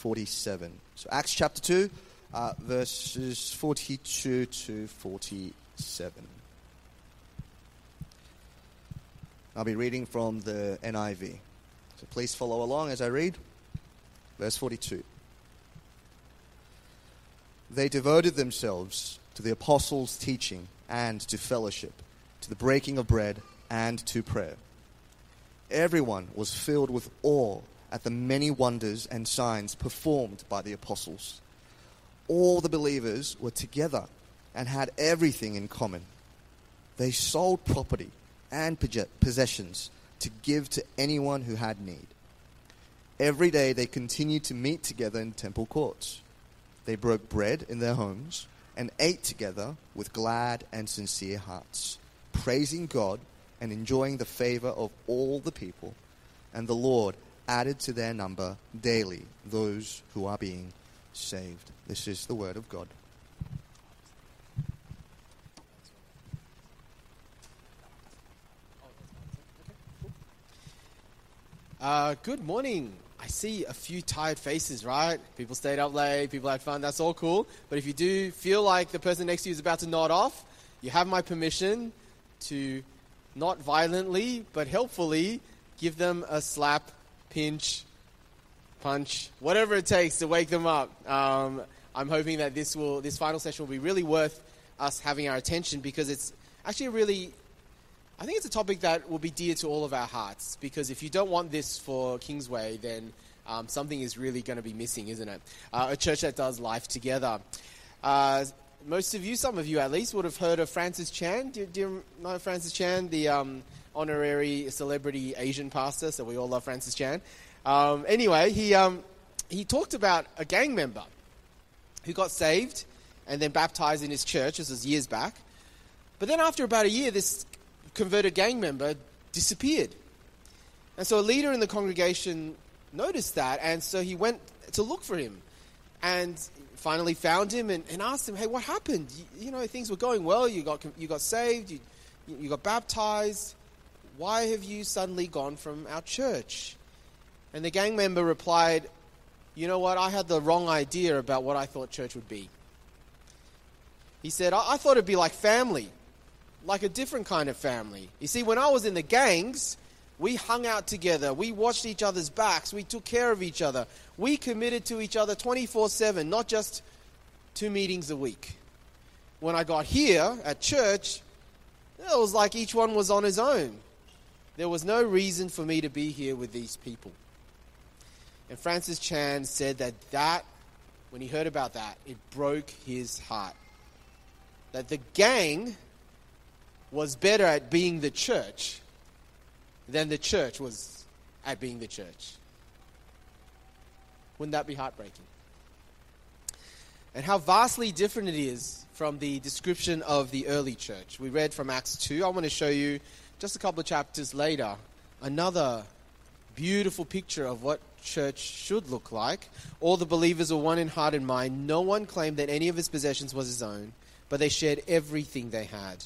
47. So, Acts chapter 2, uh, verses 42 to 47. I'll be reading from the NIV. So, please follow along as I read. Verse 42. They devoted themselves to the apostles' teaching and to fellowship, to the breaking of bread and to prayer. Everyone was filled with awe at the many wonders and signs performed by the apostles. All the believers were together and had everything in common. They sold property and possessions to give to anyone who had need. Every day they continued to meet together in temple courts. They broke bread in their homes and ate together with glad and sincere hearts, praising God and enjoying the favor of all the people. And the Lord added to their number daily those who are being saved. This is the word of God. Uh, good morning. I see a few tired faces, right? People stayed up late, people had fun, that's all cool. But if you do feel like the person next to you is about to nod off, you have my permission to not violently, but helpfully give them a slap, pinch, punch, whatever it takes to wake them up. Um, I'm hoping that this will, this final session will be really worth us having our attention because it's actually a really, I think it's a topic that will be dear to all of our hearts. Because if you don't want this for Kingsway, then um, something is really going to be missing, isn't it? Uh, a church that does life together. Uh, most of you, some of you at least, would have heard of Francis Chan. Do, do you know Francis Chan, the um, honorary celebrity Asian pastor? So we all love Francis Chan. Um, anyway, he, um, he talked about a gang member who got saved and then baptized in his church. This was years back. But then after about a year, this converted gang member disappeared. And so a leader in the congregation noticed that, and so he went to look for him. And finally found him and, and asked him, hey, what happened? You, you, know, things were going well. You got, you got saved. You, you got baptized. Why have you suddenly gone from our church? And the gang member replied, you know what? I had the wrong idea about what I thought church would be. He said, I, I thought it'd be like family, like a different kind of family. You see, when I was in the gangs, we hung out together. We watched each other's backs. We took care of each other. We committed to each other 24 7, not just two meetings a week. When I got here at church, it was like each one was on his own. There was no reason for me to be here with these people. And Francis Chan said that that, when he heard about that, it broke his heart. That the gang was better at being the church than the church was at being the church. Wouldn't that be heartbreaking? And how vastly different it is from the description of the early church. We read from Acts 2. I want to show you just a couple of chapters later another beautiful picture of what church should look like. All the believers were one in heart and mind. No one claimed that any of his possessions was his own, but they shared everything they had.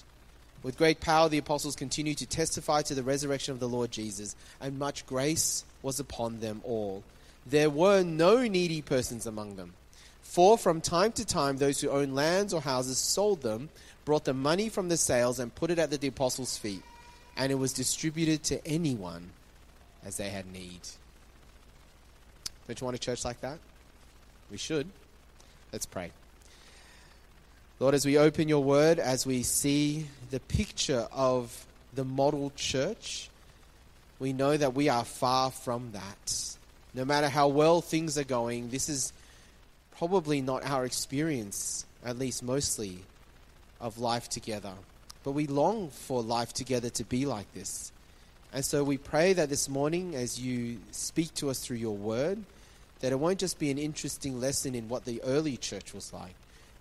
With great power, the apostles continued to testify to the resurrection of the Lord Jesus, and much grace was upon them all. There were no needy persons among them. For from time to time, those who owned lands or houses sold them, brought the money from the sales, and put it at the apostles' feet, and it was distributed to anyone as they had need. Don't you want a church like that? We should. Let's pray. Lord, as we open your word, as we see the picture of the model church, we know that we are far from that. No matter how well things are going, this is probably not our experience, at least mostly, of life together. But we long for life together to be like this. And so we pray that this morning, as you speak to us through your word, that it won't just be an interesting lesson in what the early church was like,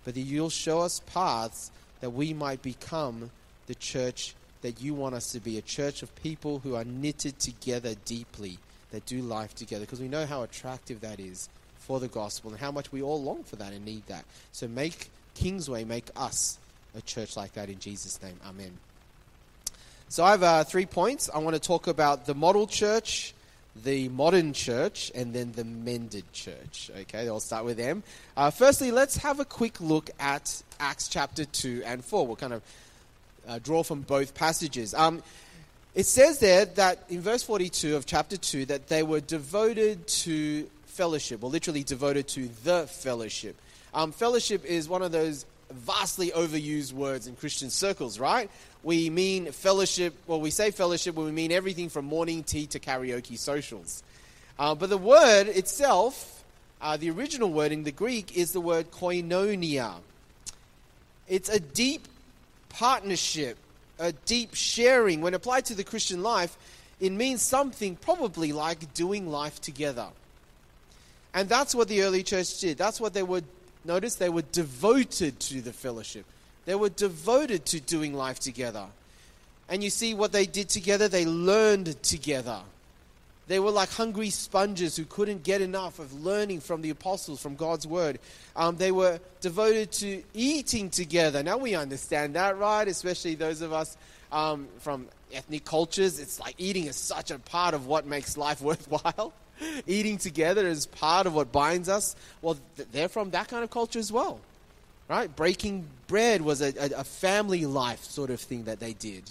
but that you'll show us paths that we might become the church that you want us to be a church of people who are knitted together deeply, that do life together, because we know how attractive that is for the gospel and how much we all long for that and need that. So make Kingsway, make us a church like that in Jesus' name. Amen. So I have uh, three points. I want to talk about the model church, the modern church, and then the mended church. Okay, I'll start with them. Uh, firstly, let's have a quick look at Acts chapter 2 and 4. We'll kind of uh, draw from both passages. Um, it says there that in verse 42 of chapter 2 that they were devoted to fellowship, or literally devoted to the fellowship. Um, fellowship is one of those vastly overused words in Christian circles, right? We mean fellowship, well, we say fellowship when we mean everything from morning tea to karaoke socials. Uh, but the word itself, uh, the original word in the Greek, is the word koinonia. It's a deep partnership, a deep sharing. When applied to the Christian life, it means something probably like doing life together. And that's what the early church did. That's what they were, notice, they were devoted to the fellowship. They were devoted to doing life together. And you see what they did together? They learned together. They were like hungry sponges who couldn't get enough of learning from the apostles, from God's word. Um, they were devoted to eating together. Now we understand that, right? Especially those of us um, from ethnic cultures. It's like eating is such a part of what makes life worthwhile. eating together is part of what binds us. Well, they're from that kind of culture as well, right? Breaking bread was a, a, family life sort of thing that they did.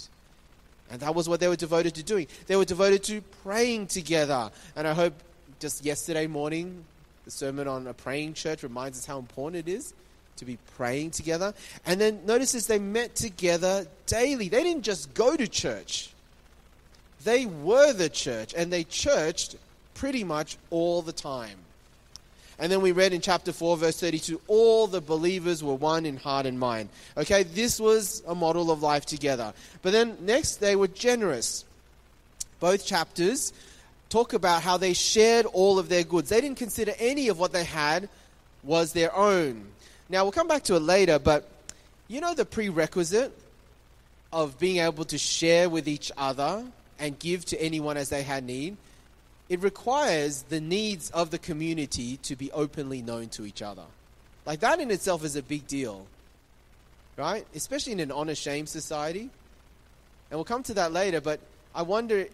And that was what they were devoted to doing. They were devoted to praying together. And I hope just yesterday morning, the sermon on a praying church reminds us how important it is to be praying together. And then notice this they met together daily. They didn't just go to church, they were the church, and they churched pretty much all the time. And then we read in chapter 4, verse 32 all the believers were one in heart and mind. Okay, this was a model of life together. But then next, they were generous. Both chapters talk about how they shared all of their goods. They didn't consider any of what they had was their own. Now, we'll come back to it later, but you know the prerequisite of being able to share with each other and give to anyone as they had need? It requires the needs of the community to be openly known to each other. Like that in itself is a big deal, right? Especially in an honor shame society. And we'll come to that later, but I wonder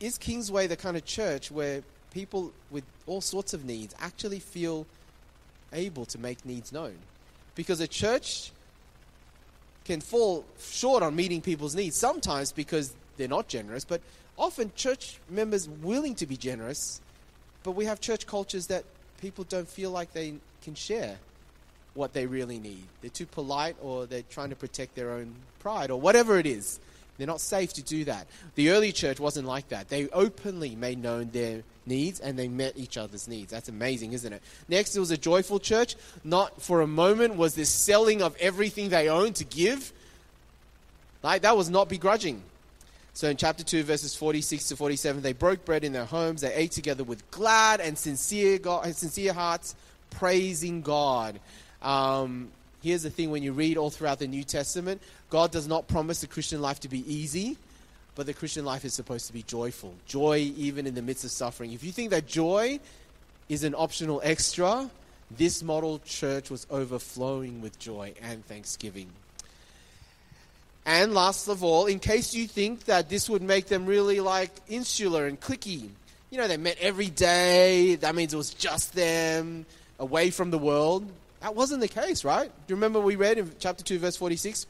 is Kingsway the kind of church where people with all sorts of needs actually feel able to make needs known? Because a church can fall short on meeting people's needs sometimes because they're not generous, but often church members willing to be generous, but we have church cultures that people don't feel like they can share what they really need. They're too polite or they're trying to protect their own pride or whatever it is. They're not safe to do that. The early church wasn't like that. They openly made known their needs and they met each other's needs. That's amazing, isn't it? Next, it was a joyful church. Not for a moment was this selling of everything they owned to give. Like, that was not begrudging. So in chapter 2, verses 46 to 47, they broke bread in their homes. They ate together with glad and sincere, God, sincere hearts, praising God. Um, here's the thing when you read all throughout the New Testament, God does not promise the Christian life to be easy, but the Christian life is supposed to be joyful. Joy even in the midst of suffering. If you think that joy is an optional extra, this model church was overflowing with joy and thanksgiving. And last of all, in case you think that this would make them really like insular and cliquey, you know, they met every day, that means it was just them, away from the world. That wasn't the case, right? Do you remember we read in chapter 2, verse 46?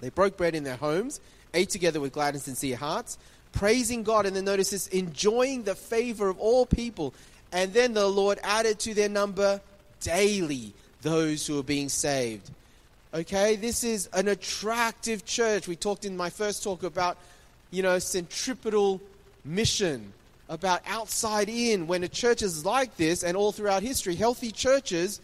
They broke bread in their homes, ate together with glad and sincere hearts, praising God, and then notice this, enjoying the favor of all people. And then the Lord added to their number daily those who were being saved. Okay, this is an attractive church. We talked in my first talk about, you know, centripetal mission, about outside in. When a church is like this, and all throughout history, healthy churches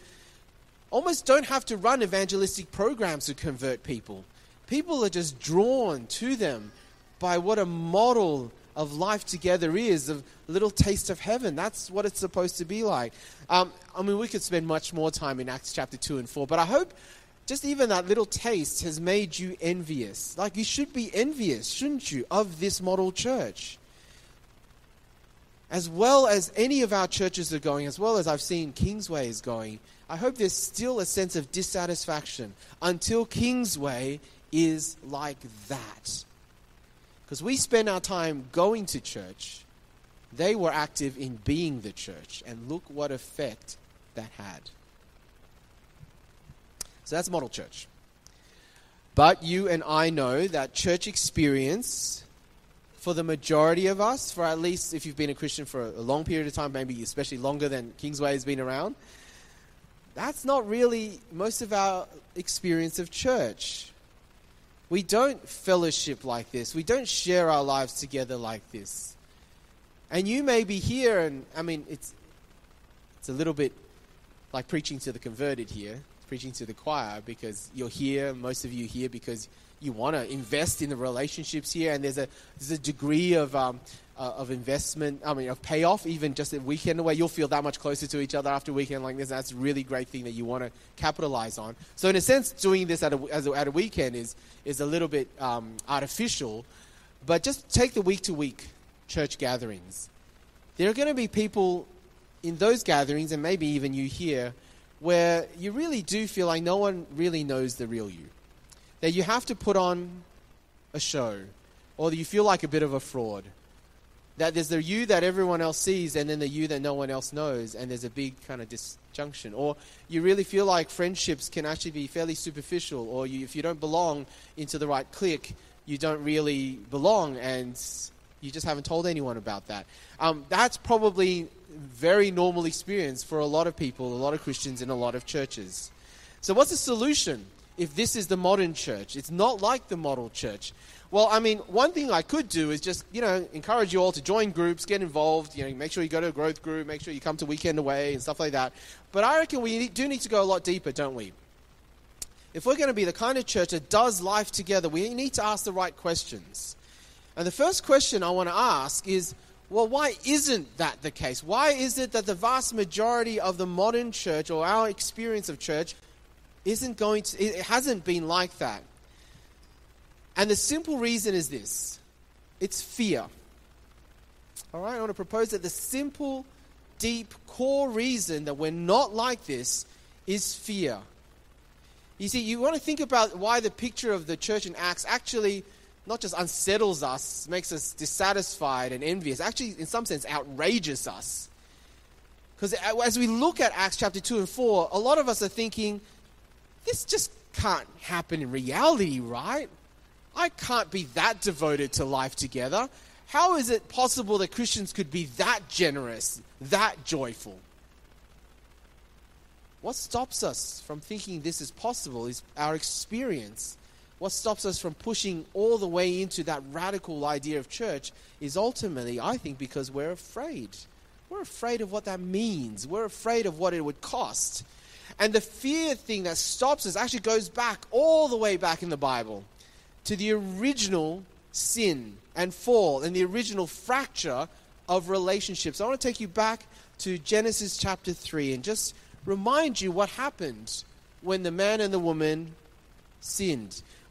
almost don't have to run evangelistic programs to convert people. People are just drawn to them by what a model of life together is, of a little taste of heaven. That's what it's supposed to be like. Um, I mean, we could spend much more time in Acts chapter 2 and 4, but I hope just even that little taste has made you envious. Like you should be envious, shouldn't you, of this model church? As well as any of our churches are going, as well as I've seen Kingsway is going, I hope there's still a sense of dissatisfaction until Kingsway is like that. Because we spend our time going to church, They were active in being the church, and look what effect that had. So that's model church. But you and I know that church experience, for the majority of us, for at least if you've been a Christian for a long period of time, maybe especially longer than Kingsway has been around, that's not really most of our experience of church. We don't fellowship like this. We don't share our lives together like this. And you may be here, and I mean, it's, it's a little bit like preaching to the converted here preaching to the choir because you're here, most of you here because you want to invest in the relationships here, and there's a there's a degree of um, uh, of investment. I mean, of payoff, even just a weekend away. You'll feel that much closer to each other after a weekend like this. That's a really great thing that you want to capitalize on. So, in a sense, doing this at a, a at a weekend is is a little bit um, artificial, but just take the week to week church gatherings. There are going to be people in those gatherings, and maybe even you here, where you really do feel like no one really knows the real you. That you have to put on a show, or that you feel like a bit of a fraud. That there's the you that everyone else sees, and then the you that no one else knows, and there's a big kind of disjunction. Or you really feel like friendships can actually be fairly superficial, or you, if you don't belong into the right clique, you don't really belong, and you just haven't told anyone about that. Um, that's probably very normal experience for a lot of people, a lot of Christians in a lot of churches. So, what's the solution if this is the modern church? It's not like the model church. Well, I mean, one thing I could do is just, you know, encourage you all to join groups, get involved, you know, make sure you go to a growth group, make sure you come to weekend away and stuff like that. But I reckon we do need to go a lot deeper, don't we? If we're going to be the kind of church that does life together, we need to ask the right questions. And the first question I want to ask is well, why isn't that the case? Why is it that the vast majority of the modern church or our experience of church isn't going to, it hasn't been like that? And the simple reason is this it's fear. All right, I want to propose that the simple, deep, core reason that we're not like this is fear. You see, you want to think about why the picture of the church in Acts actually not just unsettles us, makes us dissatisfied and envious, actually, in some sense, outrages us. Because as we look at Acts chapter 2 and 4, a lot of us are thinking, this just can't happen in reality, right? I can't be that devoted to life together. How is it possible that Christians could be that generous, that joyful? What stops us from thinking this is possible is our experience what stops us from pushing all the way into that radical idea of church is ultimately, I think, because we're afraid. We're afraid of what that means. We're afraid of what it would cost. And the fear thing that stops us actually goes back all the way back in the Bible to the original sin and fall and the original fracture of relationships. I want to take you back to Genesis chapter 3 and just remind you what happened when the man and the woman sinned.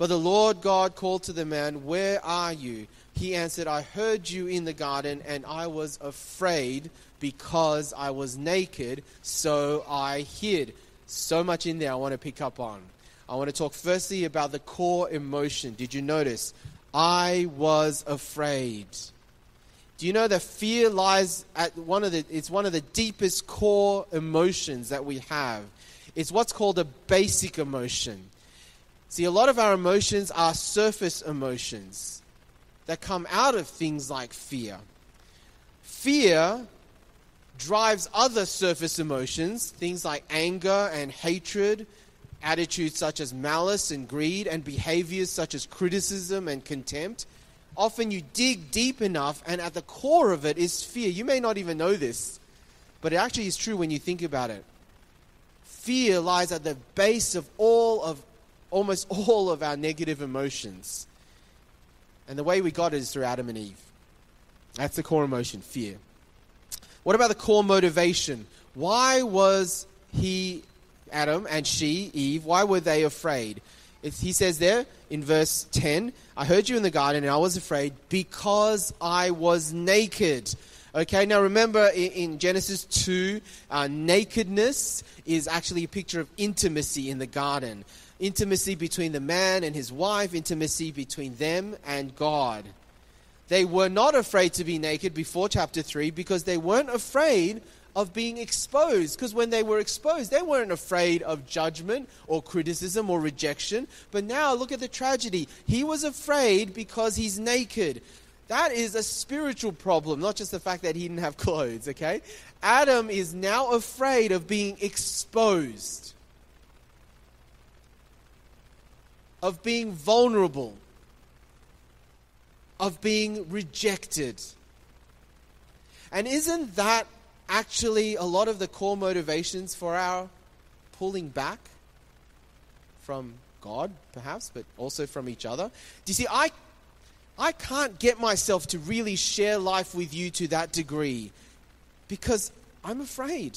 But the Lord God called to the man, Where are you? He answered, I heard you in the garden, and I was afraid because I was naked, so I hid. So much in there I want to pick up on. I want to talk firstly about the core emotion. Did you notice? I was afraid. Do you know that fear lies at one of the it's one of the deepest core emotions that we have. It's what's called a basic emotion. See, a lot of our emotions are surface emotions that come out of things like fear. Fear drives other surface emotions, things like anger and hatred, attitudes such as malice and greed, and behaviors such as criticism and contempt. Often you dig deep enough, and at the core of it is fear. You may not even know this, but it actually is true when you think about it. Fear lies at the base of all of almost all of our negative emotions. And the way we got it is through Adam and Eve. That's the core emotion, fear. What about the core motivation? Why was he, Adam, and she, Eve, why were they afraid? It's, he says there in verse 10, I heard you in the garden and I was afraid because I was naked. Okay, now remember in, Genesis 2, uh, nakedness is actually a picture of intimacy in the garden. Intimacy between the man and his wife, intimacy between them and God. They were not afraid to be naked before chapter 3 because they weren't afraid of being exposed. Because when they were exposed, they weren't afraid of judgment or criticism or rejection. But now look at the tragedy. He was afraid because he's naked. That is a spiritual problem, not just the fact that he didn't have clothes, okay? Adam is now afraid of being exposed, of being vulnerable, of being rejected. And isn't that actually a lot of the core motivations for our pulling back from God, perhaps, but also from each other? Do you see, I I can't get myself to really share life with you to that degree because I'm afraid.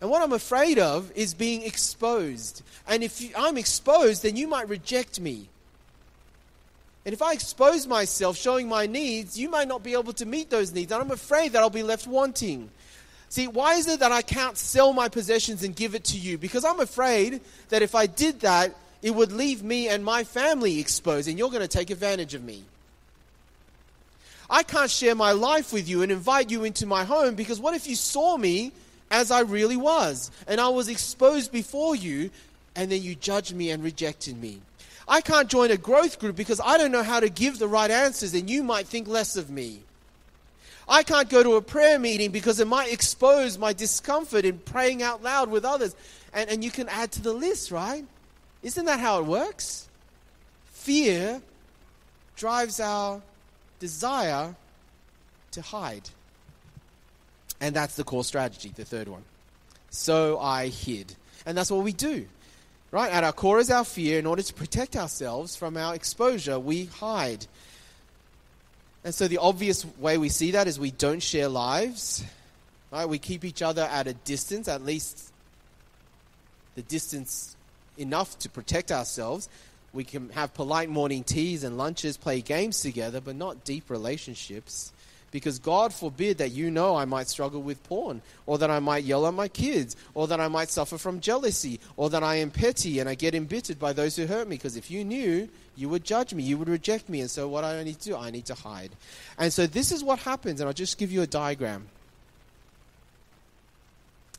And what I'm afraid of is being exposed. And if I'm exposed, then you might reject me. And if I expose myself, showing my needs, you might not be able to meet those needs. And I'm afraid that I'll be left wanting. See, why is it that I can't sell my possessions and give it to you? Because I'm afraid that if I did that, it would leave me and my family exposed, and you're going to take advantage of me. I can't share my life with you and invite you into my home because what if you saw me as I really was and I was exposed before you and then you judged me and rejected me? I can't join a growth group because I don't know how to give the right answers and you might think less of me. I can't go to a prayer meeting because it might expose my discomfort in praying out loud with others. And, and you can add to the list, right? Isn't that how it works? Fear drives our desire to hide. And that's the core strategy, the third one. So I hid. And that's what we do. Right? At our core is our fear. In order to protect ourselves from our exposure, we hide. And so the obvious way we see that is we don't share lives. Right? We keep each other at a distance, at least the distance enough to protect ourselves. We can have polite morning teas and lunches, play games together, but not deep relationships. Because God forbid that you know I might struggle with porn, or that I might yell at my kids, or that I might suffer from jealousy, or that I am petty and I get embittered by those who hurt me. Because if you knew, you would judge me, you would reject me. And so, what I need to do, I need to hide. And so, this is what happens. And I'll just give you a diagram.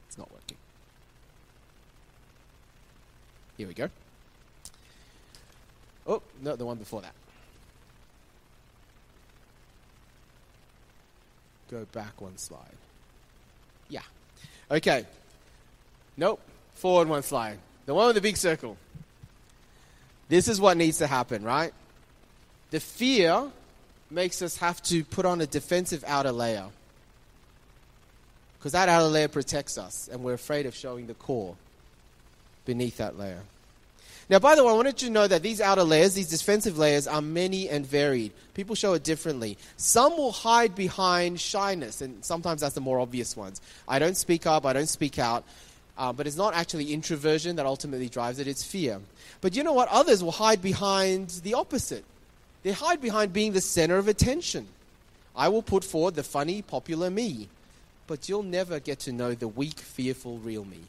It's not working. Here we go. Oh, no, the one before that. Go back one slide. Yeah. Okay. Nope. Forward one slide. The one with the big circle. This is what needs to happen, right? The fear makes us have to put on a defensive outer layer. Because that outer layer protects us, and we're afraid of showing the core beneath that layer. Now, by the way, I wanted you to know that these outer layers, these defensive layers, are many and varied. People show it differently. Some will hide behind shyness, and sometimes that's the more obvious ones. I don't speak up, I don't speak out, uh, but it's not actually introversion that ultimately drives it, it's fear. But you know what? Others will hide behind the opposite. They hide behind being the center of attention. I will put forward the funny, popular me, but you'll never get to know the weak, fearful, real me.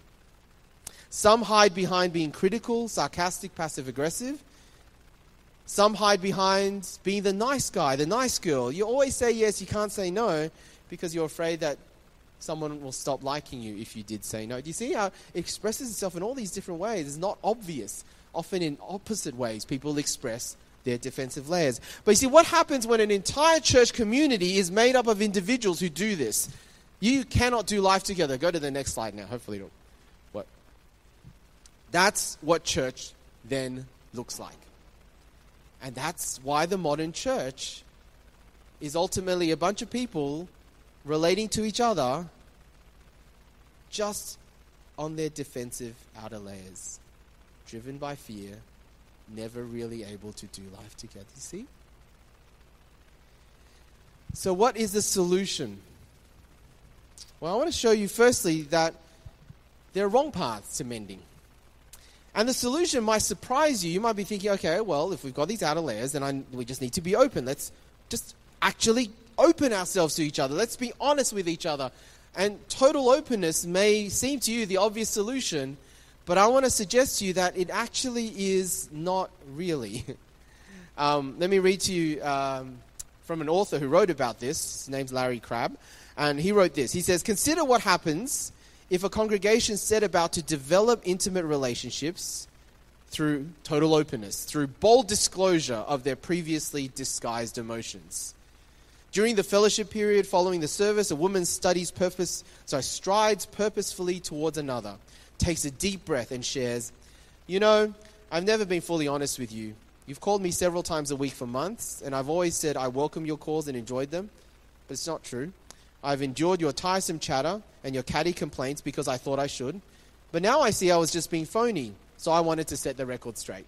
Some hide behind being critical, sarcastic, passive aggressive. Some hide behind being the nice guy, the nice girl. You always say yes, you can't say no because you're afraid that someone will stop liking you if you did say no. Do you see how it expresses itself in all these different ways? It's not obvious. Often in opposite ways, people express their defensive layers. But you see, what happens when an entire church community is made up of individuals who do this? You cannot do life together. Go to the next slide now. Hopefully, it'll that's what church then looks like. And that's why the modern church is ultimately a bunch of people relating to each other just on their defensive outer layers, driven by fear, never really able to do life together. You see? So, what is the solution? Well, I want to show you firstly that there are wrong paths to mending. And the solution might surprise you. You might be thinking, okay, well, if we've got these outer layers, then I, we just need to be open. Let's just actually open ourselves to each other. Let's be honest with each other. And total openness may seem to you the obvious solution, but I want to suggest to you that it actually is not really. um, let me read to you um, from an author who wrote about this. His name's Larry Crabb. And he wrote this He says, Consider what happens if a congregation set about to develop intimate relationships through total openness, through bold disclosure of their previously disguised emotions. During the fellowship period following the service, a woman studies purpose, sorry, strides purposefully towards another, takes a deep breath, and shares, You know, I've never been fully honest with you. You've called me several times a week for months, and I've always said I welcome your calls and enjoyed them, but it's not true. I've endured your tiresome chatter and your catty complaints because I thought I should, but now I see I was just being phony, so I wanted to set the record straight.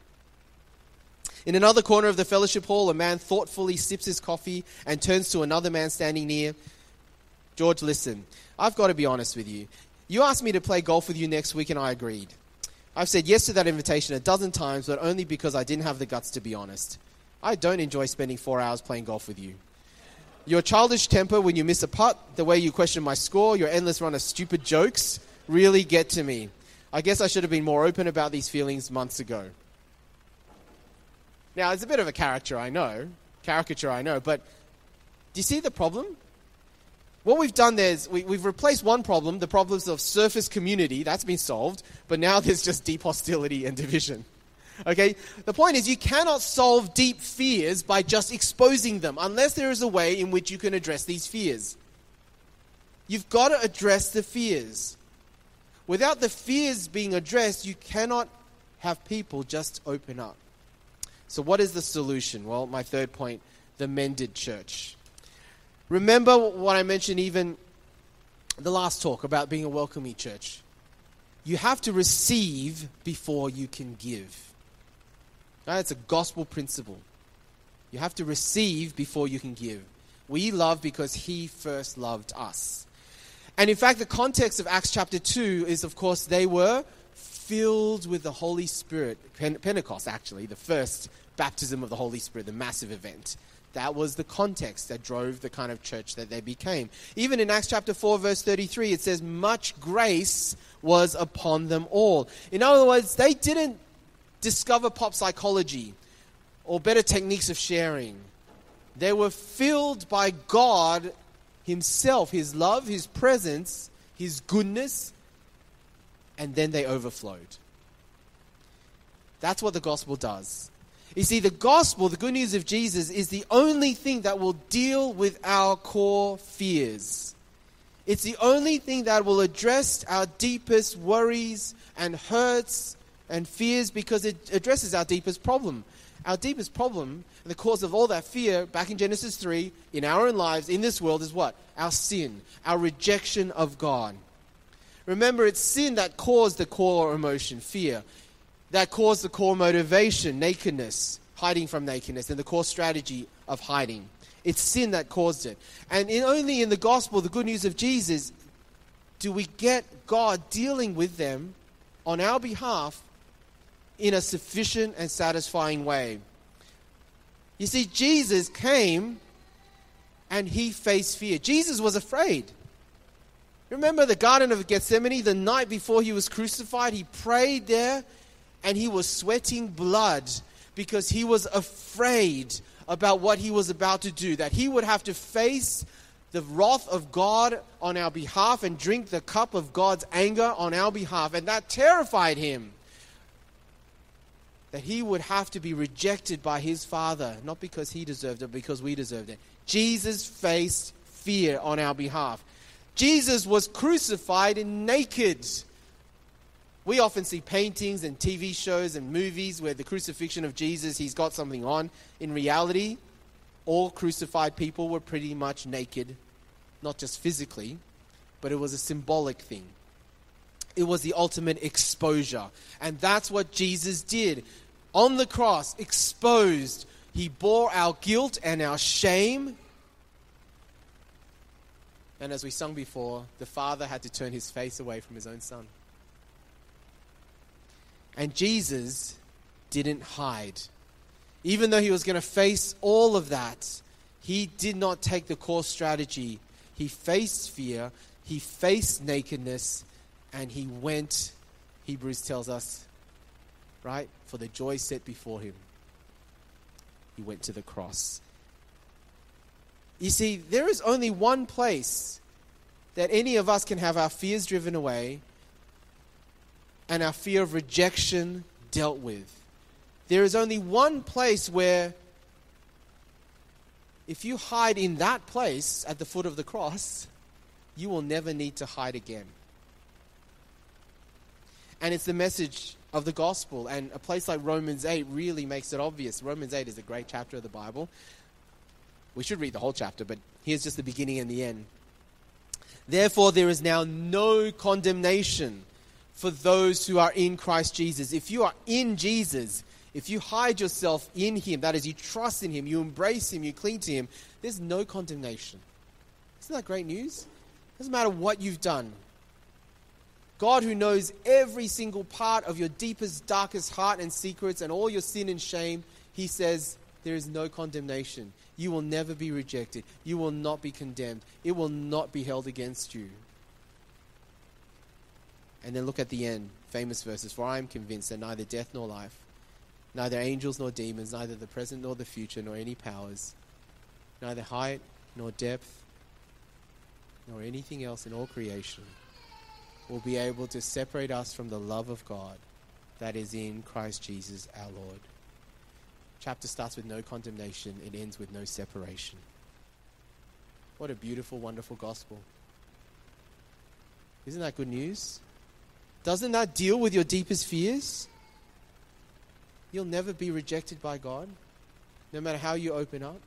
In another corner of the fellowship hall, a man thoughtfully sips his coffee and turns to another man standing near. George, listen, I've got to be honest with you. You asked me to play golf with you next week, and I agreed. I've said yes to that invitation a dozen times, but only because I didn't have the guts to be honest. I don't enjoy spending four hours playing golf with you. Your childish temper when you miss a putt, the way you question my score, your endless run of stupid jokes really get to me. I guess I should have been more open about these feelings months ago. Now, it's a bit of a caricature, I know. Caricature, I know. But do you see the problem? What we've done there is we, have replaced one problem, the problems of surface community, that's been solved, but now there's just deep hostility and division. Okay? The point is, you cannot solve deep fears by just exposing them unless there is a way in which you can address these fears. You've got to address the fears. Without the fears being addressed, you cannot have people just open up. So, what is the solution? Well, my third point the mended church. Remember what I mentioned even the last talk about being a welcoming church. You have to receive before you can give. That's a gospel principle. You have to receive before you can give. We love because he first loved us. And in fact, the context of Acts chapter 2 is, of course, they were filled with the Holy Spirit. Pentecost, actually, the first baptism of the Holy Spirit, the massive event. That was the context that drove the kind of church that they became. Even in Acts chapter 4, verse 33, it says, Much grace was upon them all. In other words, they didn't discover pop psychology or better techniques of sharing. They were filled by God Himself, His love, His presence, His goodness, and then they overflowed. That's what the gospel does. You see, the gospel, the good news of Jesus, is the only thing that will deal with our core fears. It's the only thing that will address our deepest worries and hurts and fears because it addresses our deepest problem. Our deepest problem, and the cause of all that fear, back in Genesis 3, in our own lives, in this world, is what? Our sin, our rejection of God. Remember, it's sin that caused the core emotion, fear that caused the core motivation, nakedness, hiding from nakedness, and the core strategy of hiding. It's sin that caused it. And in, only in the gospel, the good news of Jesus, do we get God dealing with them on our behalf in a sufficient and satisfying way. You see, Jesus came and he faced fear. Jesus was afraid. Remember the Garden of Gethsemane, the night before he was crucified? He prayed there and he was sweating blood because he was afraid about what he was about to do, that he would have to face the wrath of God on our behalf and drink the cup of God's anger on our behalf. And that terrified him. That he would have to be rejected by his Father, not because he deserved it, but because we deserved it. Jesus faced fear on our behalf. Jesus was crucified naked. We often see paintings and TV shows and movies where the crucifixion of Jesus, he's got something on. In reality, all crucified people were pretty much naked, not just physically, but it was a symbolic thing. It was the ultimate exposure. And that's what Jesus did. On the cross, exposed, he bore our guilt and our shame. And as we sung before, the father had to turn his face away from his own son. And Jesus didn't hide. Even though he was going to face all of that, he did not take the core strategy. He faced fear, he faced nakedness, and he went, Hebrews tells us, right, for the joy set before him. He went to the cross. You see, there is only one place that any of us can have our fears driven away and our fear of rejection dealt with. There is only one place where, if you hide in that place at the foot of the cross, you will never need to hide again. And it's the message of the gospel. And a place like Romans 8 really makes it obvious. Romans 8 is a great chapter of the Bible. We should read the whole chapter, but here's just the beginning and the end. Therefore, there is now no condemnation for those who are in Christ Jesus. If you are in Jesus, if you hide yourself in Him, that is, you trust in Him, you embrace Him, you cling to Him, there's no condemnation. Isn't that great news? Doesn't matter what you've done. God, who knows every single part of your deepest, darkest heart and secrets and all your sin and shame, He says, There is no condemnation. You will never be rejected. You will not be condemned. It will not be held against you. And then look at the end, famous verses. For I am convinced that neither death nor life, neither angels nor demons, neither the present nor the future, nor any powers, neither height nor depth, nor anything else in all creation will be able to separate us from the love of God that is in Christ Jesus our Lord. Chapter starts with no condemnation, it ends with no separation. What a beautiful, wonderful gospel. Isn't that good news? Doesn't that deal with your deepest fears? You'll never be rejected by God, no matter how you open up.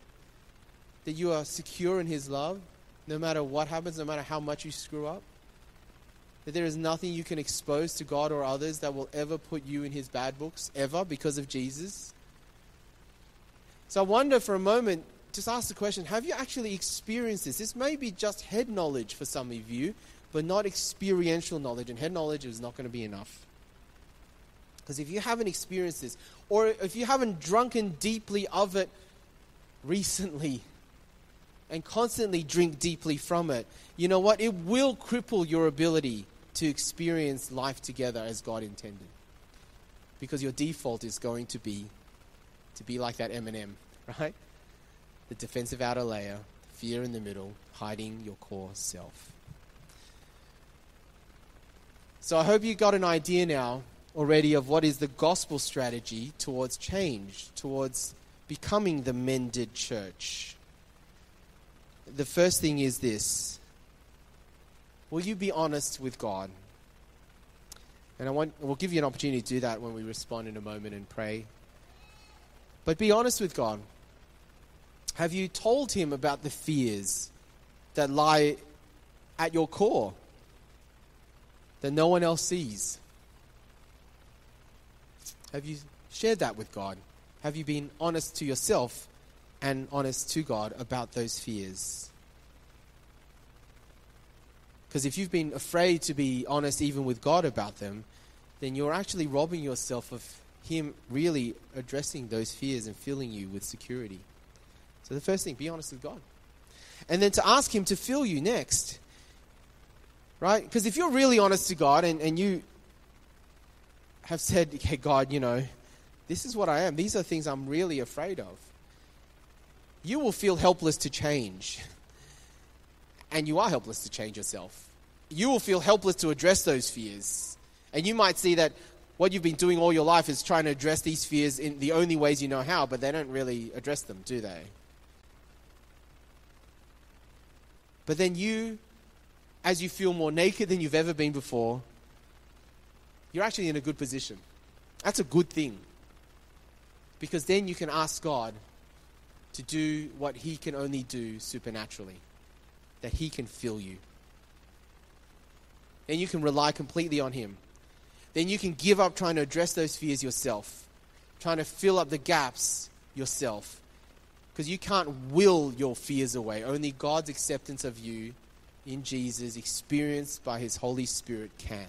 That you are secure in His love, no matter what happens, no matter how much you screw up. That there is nothing you can expose to God or others that will ever put you in His bad books, ever, because of Jesus. So I wonder for a moment, just ask the question have you actually experienced this? This may be just head knowledge for some of you, but not experiential knowledge. And head knowledge is not going to be enough. Because if you haven't experienced this, or if you haven't drunken deeply of it recently, and constantly drink deeply from it, you know what? It will cripple your ability to experience life together as God intended. Because your default is going to be to be like that M&M, right? The defensive outer layer, fear in the middle, hiding your core self. So I hope you got an idea now already of what is the gospel strategy towards change, towards becoming the mended church. The first thing is this Will you be honest with God? And I want, we'll give you an opportunity to do that when we respond in a moment and pray. But be honest with God. Have you told Him about the fears that lie at your core? that no one else sees? Have you shared that with God? Have you been honest to yourself and honest to God about those fears? Because if you've been afraid to be honest even with God about them, then you're actually robbing yourself of Him really addressing those fears and filling you with security. So the first thing, be honest with God. And then to ask Him to fill you next. Right? Because if you're really honest to God and, and you have said, hey, God, you know, this is what I am, these are things I'm really afraid of, you will feel helpless to change. And you are helpless to change yourself. You will feel helpless to address those fears. And you might see that what you've been doing all your life is trying to address these fears in the only ways you know how, but they don't really address them, do they? But then you as you feel more naked than you've ever been before, you're actually in a good position. That's a good thing. Because then you can ask God to do what He can only do supernaturally, that He can fill you. Then you can rely completely on Him. Then you can give up trying to address those fears yourself, trying to fill up the gaps yourself. Because you can't will your fears away. Only God's acceptance of you in Jesus, experienced by His Holy Spirit, can.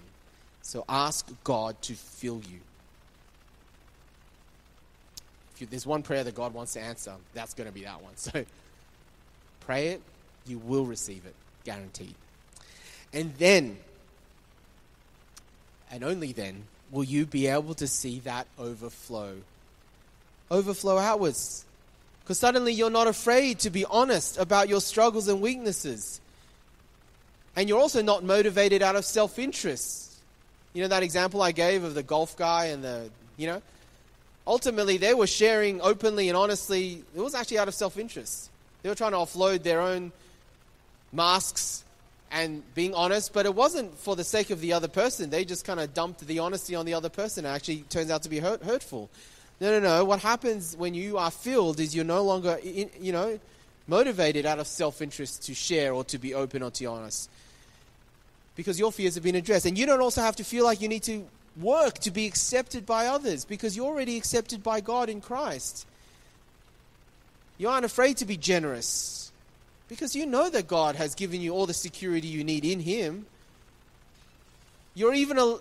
So ask God to fill you. If you, there's one prayer that God wants to answer, that's going to be that one. So pray it, you will receive it, guaranteed. And then, and only then, will you be able to see that overflow. Overflow outwards. Because suddenly you're not afraid to be honest about your struggles and weaknesses. And you're also not motivated out of self interest. You know that example I gave of the golf guy and the, you know? Ultimately, they were sharing openly and honestly. It was actually out of self interest. They were trying to offload their own masks and being honest, but it wasn't for the sake of the other person. They just kind of dumped the honesty on the other person. It actually turns out to be hurt, hurtful. No, no, no. What happens when you are filled is you're no longer, in, you know, motivated out of self interest to share or to be open or to be honest. Because your fears have been addressed. And you don't also have to feel like you need to work to be accepted by others because you're already accepted by God in Christ. You aren't afraid to be generous because you know that God has given you all the security you need in Him. You're even a,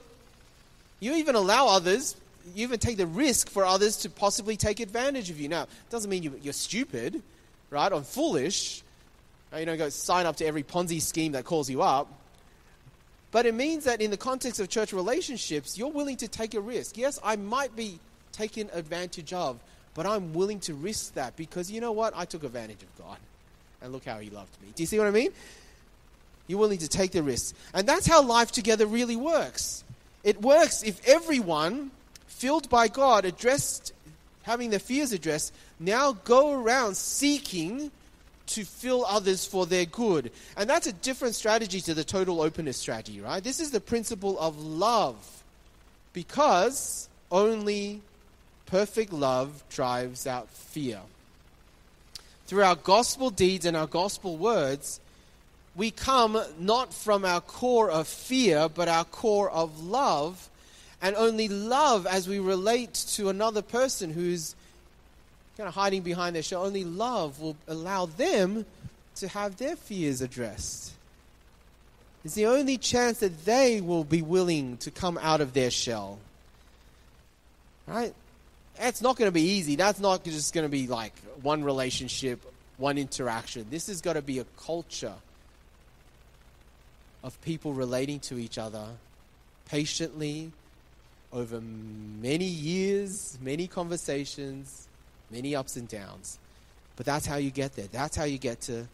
you even allow others, you even take the risk for others to possibly take advantage of you. Now, it doesn't mean you, are stupid, right, or foolish. You don't go sign up to every Ponzi scheme that calls you up. But it means that in the context of church relationships, you're willing to take a risk. Yes, I might be taken advantage of, but I'm willing to risk that because you know what? I took advantage of God. And look how he loved me. Do you see what I mean? You're willing to take the risk. And that's how life together really works. It works if everyone filled by God, addressed, having their fears addressed, now go around seeking to fill others for their good. And that's a different strategy to the total openness strategy, right? This is the principle of love. Because only perfect love drives out fear. Through our gospel deeds and our gospel words, we come not from our core of fear, but our core of love. And only love, as we relate to another person who's kind of hiding behind their shell, only love will allow them to have their fears addressed. It's the only chance that they will be willing to come out of their shell. Right? It's not going to be easy. That's not just going to be like one relationship, one interaction. This has got to be a culture of people relating to each other patiently over many years, many conversations, many ups and downs. But that's how you get there. That's how you get to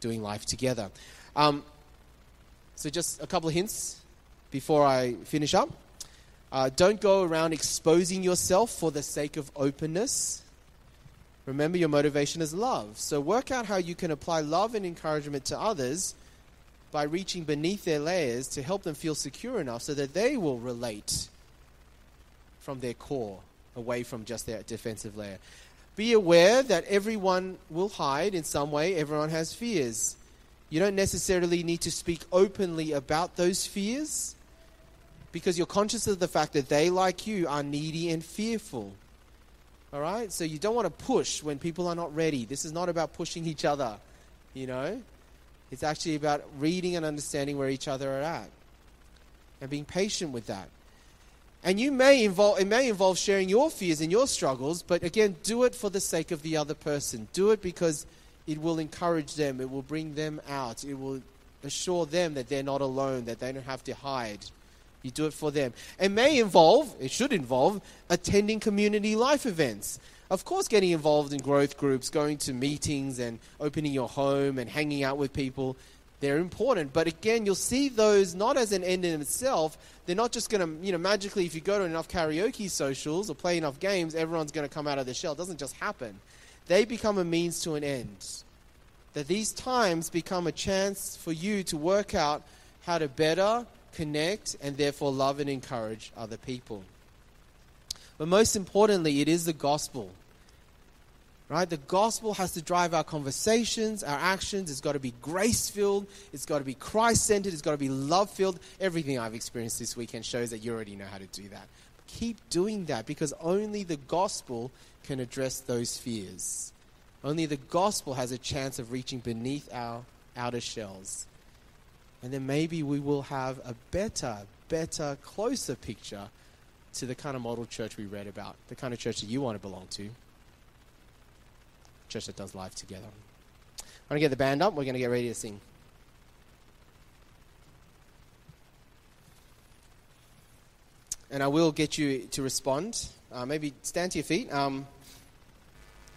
doing life together. Um, so, just a couple of hints before I finish up. Uh, don't go around exposing yourself for the sake of openness. Remember, your motivation is love. So, work out how you can apply love and encouragement to others by reaching beneath their layers to help them feel secure enough so that they will relate from their core away from just their defensive layer. Be aware that everyone will hide in some way, everyone has fears. You don't necessarily need to speak openly about those fears because you're conscious of the fact that they, like you, are needy and fearful. All right? So you don't want to push when people are not ready. This is not about pushing each other, you know? It's actually about reading and understanding where each other are at and being patient with that. And you may involve, it may involve sharing your fears and your struggles, but again, do it for the sake of the other person. Do it because it will encourage them, it will bring them out, it will assure them that they're not alone, that they don't have to hide. You do it for them. It may involve, it should involve, attending community life events. Of course, getting involved in growth groups, going to meetings and opening your home and hanging out with people they're important. But again, you'll see those not as an end in itself. They're not just going to, you know, magically, if you go to enough karaoke socials or play enough games, everyone's going to come out of the shell. It doesn't just happen. They become a means to an end. That these times become a chance for you to work out how to better connect and therefore love and encourage other people. But most importantly, it is the gospel Right? The gospel has to drive our conversations, our actions. It's got to be grace filled. It's got to be Christ centered. It's got to be love filled. Everything I've experienced this weekend shows that you already know how to do that. keep doing that because only the gospel can address those fears. Only the gospel has a chance of reaching beneath our outer shells. And then maybe we will have a better, better, closer picture to the kind of model church we read about, the kind of church that you want to belong to. Church that does life together. I'm going to get the band up. We're going to get ready to sing. And I will get you to respond. Uh, maybe stand to your feet. Um,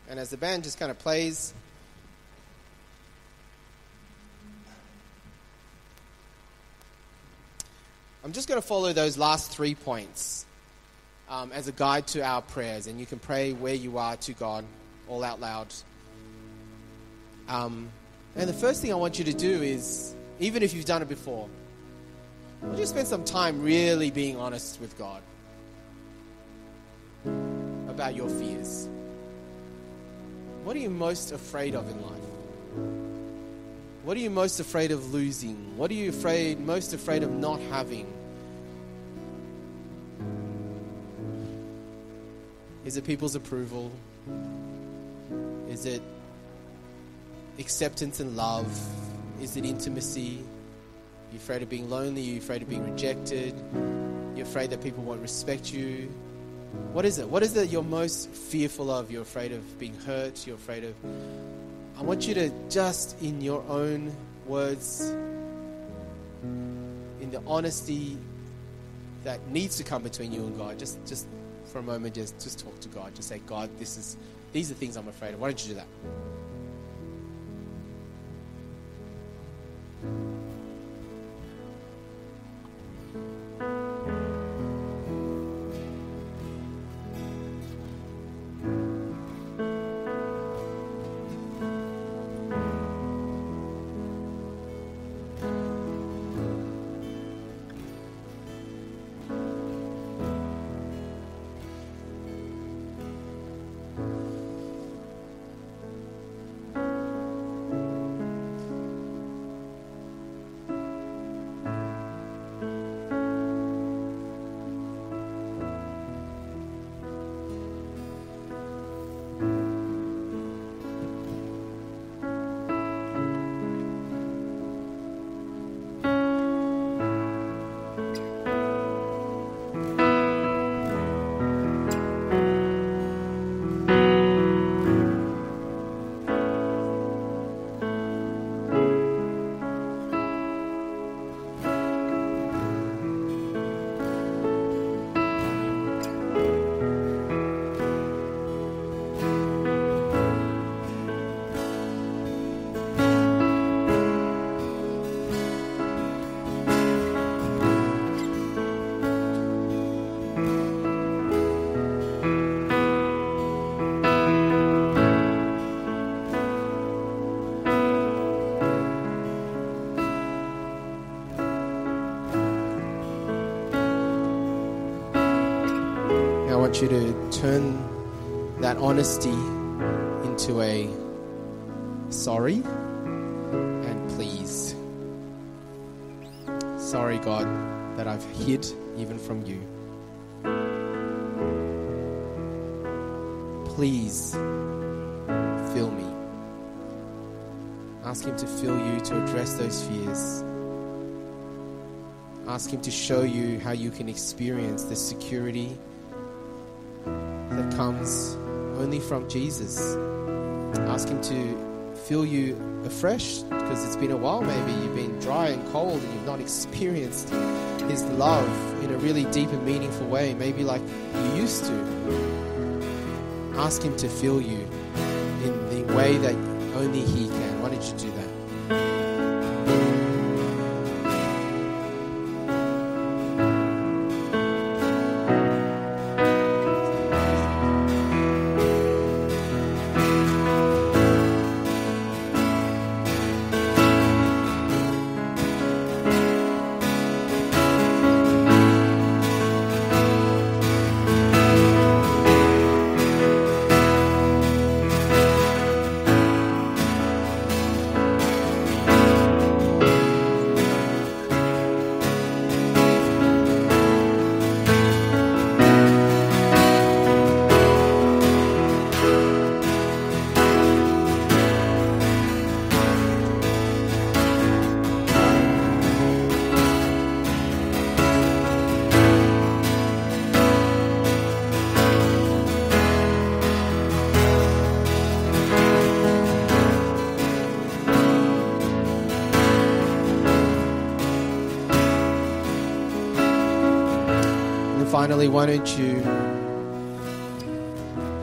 and as the band just kind of plays, I'm just going to follow those last three points um, as a guide to our prayers. And you can pray where you are to God, all out loud. Um, and the first thing I want you to do is, even if you've done it before, I you spend some time really being honest with God about your fears. What are you most afraid of in life? What are you most afraid of losing? What are you afraid most afraid of not having? Is it people's approval? Is it acceptance and love? Is it intimacy? You're afraid of being lonely, you're afraid of being rejected, you're afraid that people won't respect you. What is it? What is it you're most fearful of? You're afraid of being hurt, you're afraid of I want you to just, in your own words, in the honesty that needs to come between you and God, just, just for a moment, just, just talk to God. Just say, God, this is, these are things I'm afraid of. Why don't you do that? You to turn that honesty into a sorry and please. Sorry, God, that I've hid even from you. Please fill me. Ask Him to fill you to address those fears. Ask Him to show you how you can experience the security comes only from Jesus. Ask Him to fill you afresh because it's been a while, maybe you've been dry and cold and you've not experienced His love in a really deep and meaningful way, maybe like you used to. Ask Him to fill you in the way that only He can. Why don't you do that? Finally, why don't you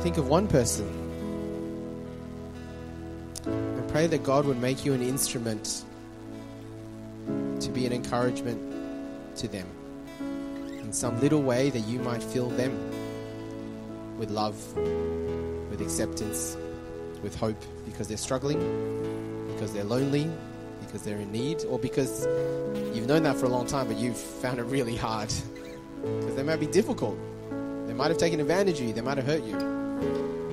think of one person and pray that God would make you an instrument to be an encouragement to them in some little way that you might fill them with love, with acceptance, with hope because they're struggling, because they're lonely, because they're in need, or because you've known that for a long time but you've found it really hard. Because they might be difficult. They might have taken advantage of you, they might have hurt you.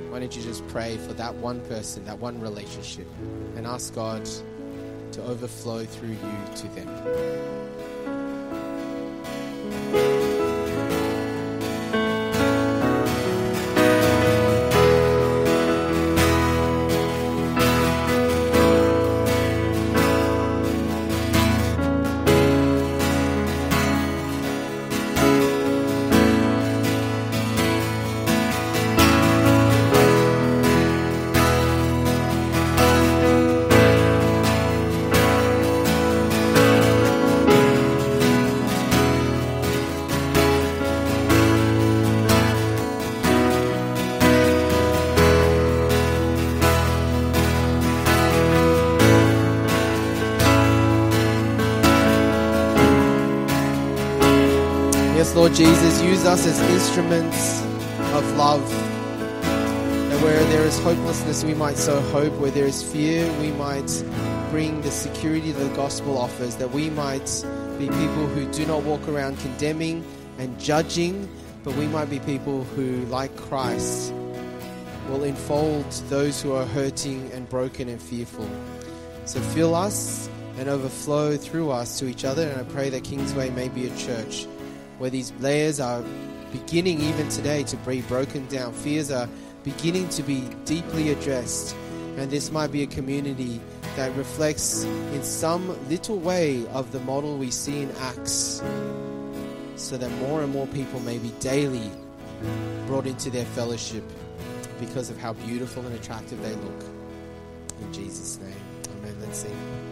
Why don't you just pray for that one person, that one relationship, and ask God to overflow through you to them? Jesus, use us as instruments of love. Where there is hopelessness, we might sow hope. Where there is fear, we might bring the security the gospel offers. That we might be people who do not walk around condemning and judging, but we might be people who, like Christ, will enfold those who are hurting and broken and fearful. So fill us and overflow through us to each other. And I pray that Kingsway may be a church where these layers are beginning even today to be broken down. Fears are beginning to be deeply addressed. And this might be a community that reflects in some little way of the model we see in Acts, so that more and more people may be daily brought into their fellowship because of how beautiful and attractive they look. In Jesus' name, amen. Let's sing.